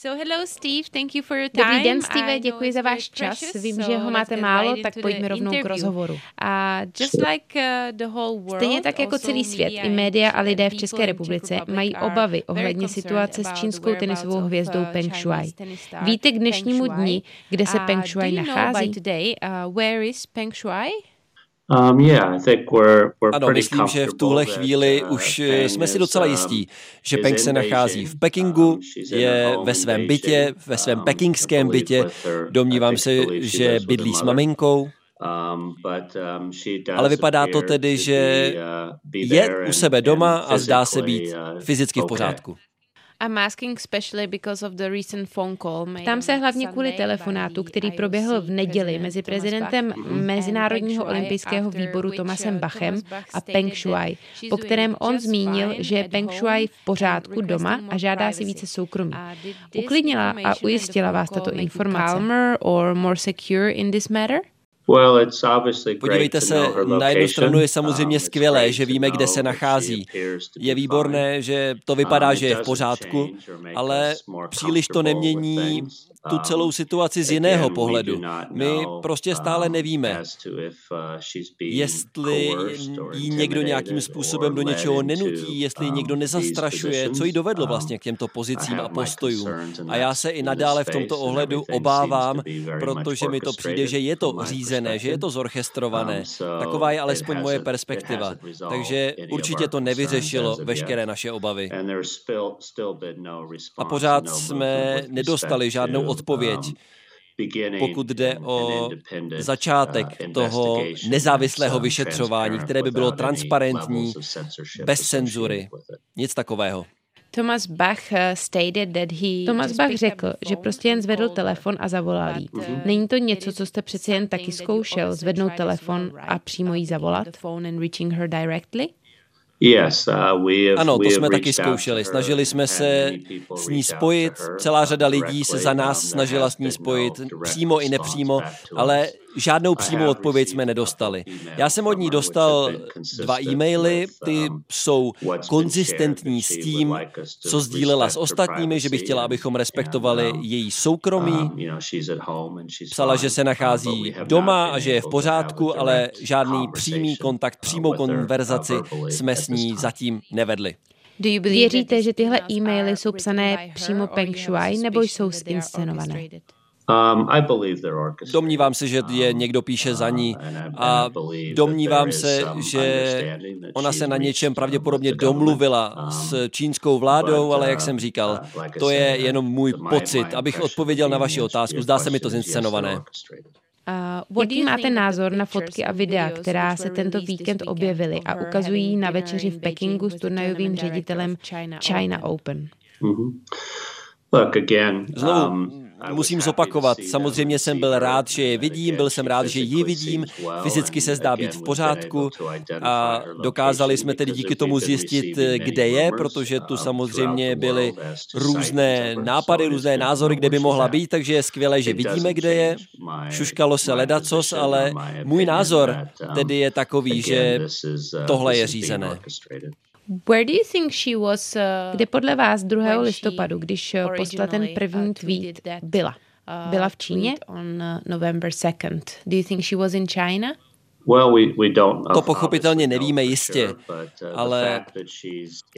So hello Steve, thank you for your time. Dobrý den, Steve, děkuji za váš čas. Vím, že ho máte málo, tak pojďme rovnou k rozhovoru. Uh, just like uh, the whole world, Stejně tak jako celý svět, i média a lidé v České republice mají obavy ohledně situace s čínskou tenisovou hvězdou uh, Peng Shuai. Víte k dnešnímu dni, kde se Peng Shuai nachází? Um, ano, myslím, že v tuhle chvíli uh, už eh, jsme si docela um, jistí, že Peng se nachází v Pekingu, um, je ve svém bytě, ve svém pekingském bytě. Domnívám se, že bydlí s maminkou. Ale vypadá to tedy, že uh, je u sebe doma a zdá se být uh, fyzicky v pořádku. Tam se hlavně kvůli telefonátu, který proběhl v neděli mezi prezidentem Mezinárodního olympijského výboru Tomasem Bachem a Peng Shuai, po kterém on zmínil, že je Peng Shuai v pořádku doma a žádá si více soukromí. Uklidnila a ujistila vás tato informace. Podívejte se, na jednu stranu je samozřejmě um, skvělé, že víme, kde se nachází. Je výborné, že to vypadá, um, že je v pořádku, ale příliš to nemění tu celou situaci z jiného pohledu. My prostě stále nevíme, jestli ji někdo nějakým způsobem do něčeho nenutí, jestli ji někdo nezastrašuje, co jí dovedlo vlastně k těmto pozicím a postojům. A já se i nadále v tomto ohledu obávám, protože mi to přijde, že je to řízené, že je to zorchestrované. Taková je alespoň moje perspektiva. Takže určitě to nevyřešilo veškeré naše obavy. A pořád jsme nedostali žádnou odpověď, um, pokud jde o začátek uh, toho nezávislého vyšetřování, které by bylo transparentní, bez cenzury. Nic takového. Thomas Bach uh, stated that he Thomas Bach řekl, že prostě jen zvedl telefon a zavolal jí. Uh, Není to něco, co jste přeci jen taky zkoušel, zvednout telefon a přímo jí zavolat? Uh, ano, to jsme taky zkoušeli. Snažili jsme se s ní spojit. Celá řada lidí se za nás um, snažila s ní spojit, přímo i nepřímo, ale žádnou přímou odpověď jsme nedostali. Já jsem od ní dostal dva e-maily, ty jsou konzistentní s tím, co sdílela s ostatními, že by chtěla, abychom respektovali její soukromí. Psala, že se nachází doma a že je v pořádku, ale žádný přímý kontakt, přímou konverzaci jsme s ní zatím nevedli. Věříte, že tyhle e-maily jsou psané přímo Peng Shuai nebo jsou zinscenované? Um, domnívám se, že je um, někdo píše za ní a domnívám se, že ona se na něčem pravděpodobně domluvila um, s čínskou vládou, ale jak uh, jsem říkal, to je jenom můj pocit. Abych odpověděl na vaši otázku, zdá se mi to zinscenované. Uh, Jaký máte názor na fotky a videa, která se tento víkend objevily a ukazují na večeři v Pekingu s turnajovým ředitelem China Open? Mm-hmm. Znovu, musím zopakovat. Samozřejmě jsem byl rád, že je vidím, byl jsem rád, že ji vidím, fyzicky se zdá být v pořádku a dokázali jsme tedy díky tomu zjistit, kde je, protože tu samozřejmě byly různé nápady, různé názory, kde by mohla být, takže je skvělé, že vidíme, kde je. Šuškalo se ledacos, ale můj názor tedy je takový, že tohle je řízené. Where do you think she was, uh, Kde podle vás 2. listopadu, když uh, poslala ten první tweet, byla? Uh, byla v Číně? On uh, November 2nd. Do you think she was in China? To pochopitelně nevíme jistě, ale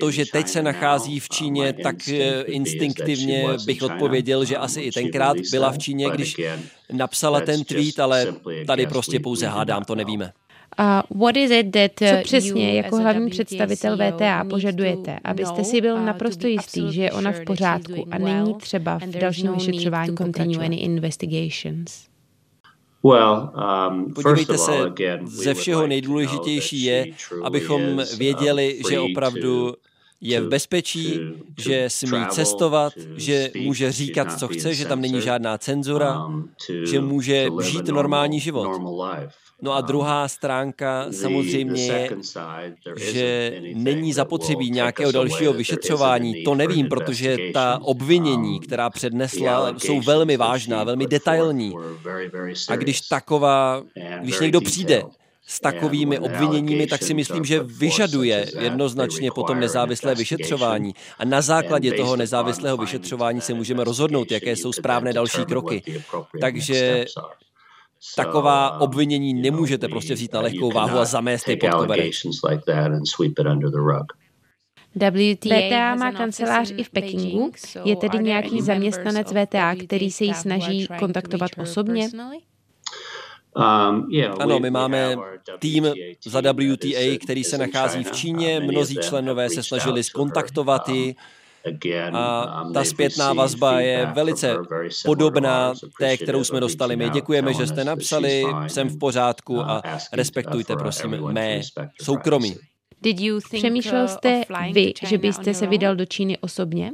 to, že teď se nachází v Číně, tak instinktivně bych odpověděl, že asi i tenkrát byla v Číně, když napsala ten tweet, ale tady prostě pouze hádám, to nevíme. Uh, Co přesně jako hlavní představitel VTA požadujete, abyste si byl uh, naprosto jistý, že je ona v pořádku a není třeba v dalším no vyšetřování pokračovat? Um, Podívejte se, ze všeho nejdůležitější je, abychom um, věděli, že opravdu je v bezpečí, že smí cestovat, že může říkat, co chce, že tam není žádná cenzura, um, že může žít normální život. No a druhá stránka samozřejmě je, že není zapotřebí nějakého dalšího vyšetřování. To nevím, protože ta obvinění, um, která přednesla, jsou velmi vážná, velmi detailní. A když taková, když někdo přijde s takovými obviněními, tak si myslím, že vyžaduje jednoznačně potom nezávislé vyšetřování. A na základě toho nezávislého vyšetřování se můžeme rozhodnout, jaké jsou správné další kroky. Takže taková obvinění nemůžete prostě vzít na lehkou váhu a zamést je pod koberec. VTA má kancelář i v Pekingu. Je tedy nějaký zaměstnanec VTA, který se jí snaží kontaktovat osobně? Um, ano, my máme tým za WTA, který se nachází v Číně. Mnozí členové se snažili skontaktovat ji. A um, ta zpětná vazba je velice podobná té, kterou jsme dostali my. Děkujeme, že jste napsali, jsem v pořádku uh, a respektujte prosím mé soukromí. Přemýšlel jste vy, že byste se vydal do Číny osobně?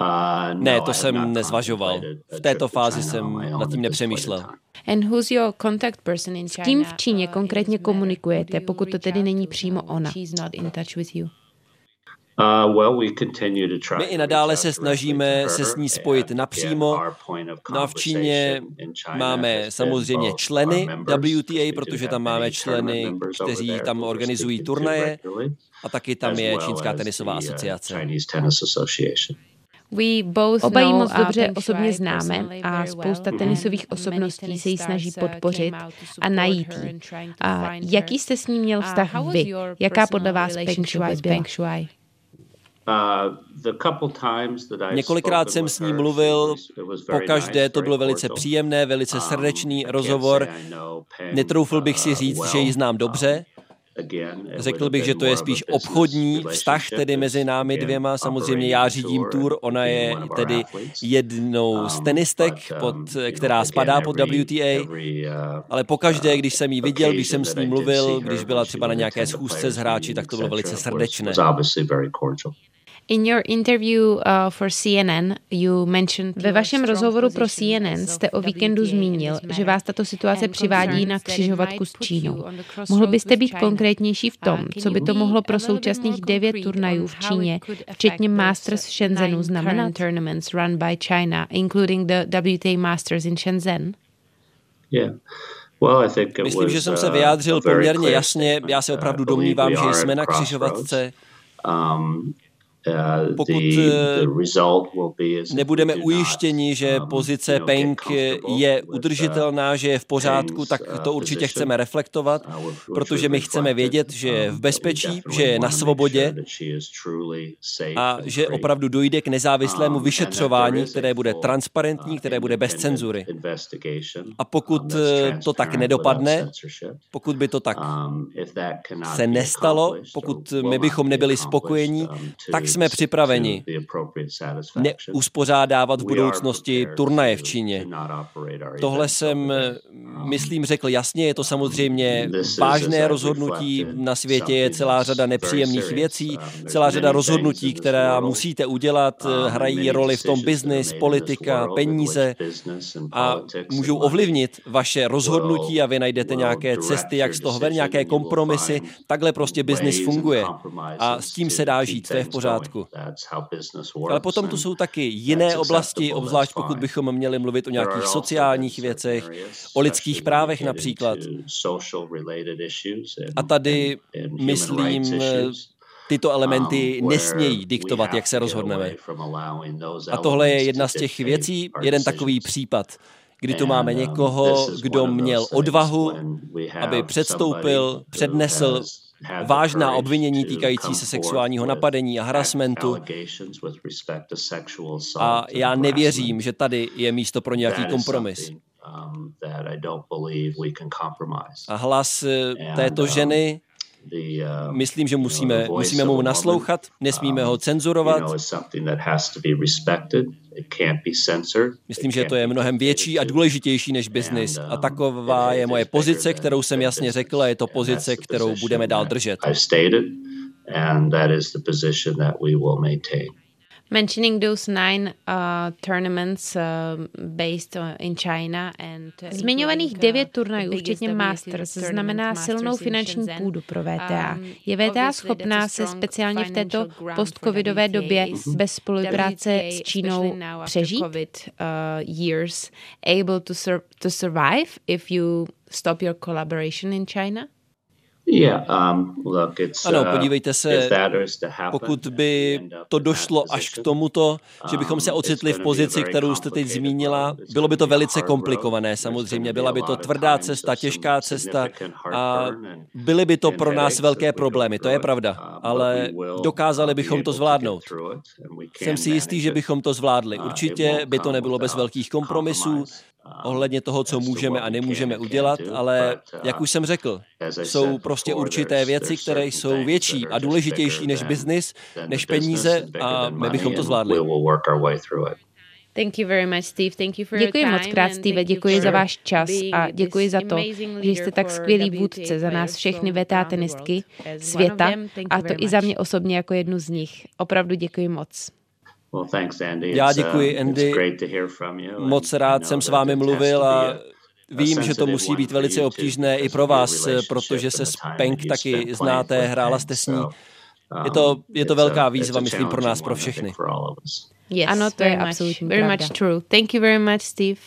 Uh, ne, to jsem nezvažoval. V této fázi jsem nad tím nepřemýšlel. And who's your contact person in China? S kým v Číně uh, konkrétně komunikujete, pokud to tedy není přímo ona? Uh, My i nadále se snažíme se s ní spojit napřímo. No a v Číně máme samozřejmě členy WTA, protože tam máme členy, kteří tam organizují turnaje a taky tam je Čínská tenisová asociace. Oba ji moc dobře osobně známe a spousta tenisových osobností se ji snaží podpořit a najít ji. A jaký jste s ní měl vztah vy? Jaká podle vás Peng Shuai byla? Uh, Několikrát jsem s ní mluvil, po každé to bylo velice příjemné, velice um, srdečný rozhovor. Netroufl bych si říct, že ji znám dobře, Řekl bych, že to je spíš obchodní vztah tedy mezi námi dvěma. Samozřejmě já řídím tour, ona je tedy jednou z um, tenistek, pod, um, která spadá pod WTA, uh, ale pokaždé, když jsem ji viděl, když jsem s ní mluvil, když byla třeba na nějaké schůzce s hráči, tak to bylo velice srdečné. In your interview uh, for CNN, you mentioned Ve vašem rozhovoru pro CNN jste o víkendu zmínil, že vás tato situace přivádí na křižovatku s Čínou. Mohl byste být konkrétnější v tom, co by to mohlo pro současných devět turnajů v Číně, včetně Masters v Shenzhenu, znamenat? tournaments run by China, including the WTA Masters in Shenzhen? Yeah. Myslím, že jsem se uh, vyjádřil poměrně jasně. Já se opravdu domnívám, že jsme na křižovatce. Um, Uh, Pokud uh, nebudeme ujištěni, že um, pozice Peng je uh, udržitelná, že je v pořádku, tak to určitě chceme reflektovat, protože my chceme vědět, že je v um, bezpečí, že je na svobodě a že opravdu dojde k nezávislému vyšetřování, které bude transparentní, které bude bez cenzury. A pokud to tak nedopadne, pokud by to tak se nestalo, pokud my bychom nebyli spokojení, tak jsme připraveni neuspořádávat v budoucnosti turnaje v Číně. Tohle jsem, myslím, řekl jasně, je to samozřejmě vážné rozhodnutí, na světě je celá řada nepříjemných věcí, celá řada rozhodnutí, která musíte udělat, hrají roli v tom biznis, politika, peníze a můžou ovlivnit vaše rozhodnutí a vy najdete nějaké cesty, jak z toho ven, nějaké kompromisy. Takhle prostě biznis funguje. A s tím se dá žít, to je v pořádku pořádku. Ale potom tu jsou taky jiné oblasti, obzvlášť pokud bychom měli mluvit o nějakých sociálních věcech, o lidských právech například. A tady, myslím, tyto elementy um, nesmějí diktovat, jak se rozhodneme. A tohle je jedna z těch věcí, jeden takový případ, kdy tu máme um, někoho, kdo měl odvahu, aby předstoupil, přednesl vážná obvinění týkající se sexuálního napadení a harassmentu. A já nevěřím, že tady je místo pro nějaký kompromis. Um, a hlas eh, této um, ženy Myslím, že musíme, musíme mu naslouchat, nesmíme ho cenzurovat. Myslím, že to je mnohem větší a důležitější než biznis. A taková je moje pozice, kterou jsem jasně řekl a je to pozice, kterou budeme dál držet. And that is the position that we will maintain. Mentioning those nine uh, tournaments uh, based in China and uh, Zmiňovaných uh, devět turnajů, včetně Masters, znamená silnou finanční půdu pro VTA. Um, Je VTA schopná se speciálně v této post-covidové době bez spolupráce s Čínou přežít? COVID, uh, able to, to survive if you stop your collaboration in China? Um, ano, uh, podívejte se, pokud by to došlo až k tomuto, že bychom se um, ocitli v pozici, kterou jste teď zmínila, bylo by to velice komplikované. Samozřejmě. Byla by to tvrdá cesta, těžká cesta a byly by to pro nás velké problémy, to je pravda, uh, ale dokázali bychom to zvládnout. Jsem si jistý, že bychom to zvládli. Určitě by to nebylo bez velkých kompromisů, ohledně toho, co můžeme a nemůžeme udělat, ale jak už jsem řekl, jsou prostě určité věci, které jsou větší a důležitější než biznis, než peníze a my bychom to zvládli. Thank you very much, Steve. Thank you for děkuji moc krát, Steve, děkuji za váš čas a děkuji za to, že jste tak skvělý vůdce za nás všechny VTA tenistky světa a to i za mě osobně jako jednu z nich. Opravdu děkuji moc. Já děkuji, Andy. Moc rád jsem s vámi mluvil a Vím, že to musí být velice obtížné i pro vás, protože se s Penk taky znáte, hrála jste s ní. Je to, um, je to velká výzva, myslím, pro nás, pro všechny. Yes, ano, to je absolutně Very much true. Thank you very much, Steve.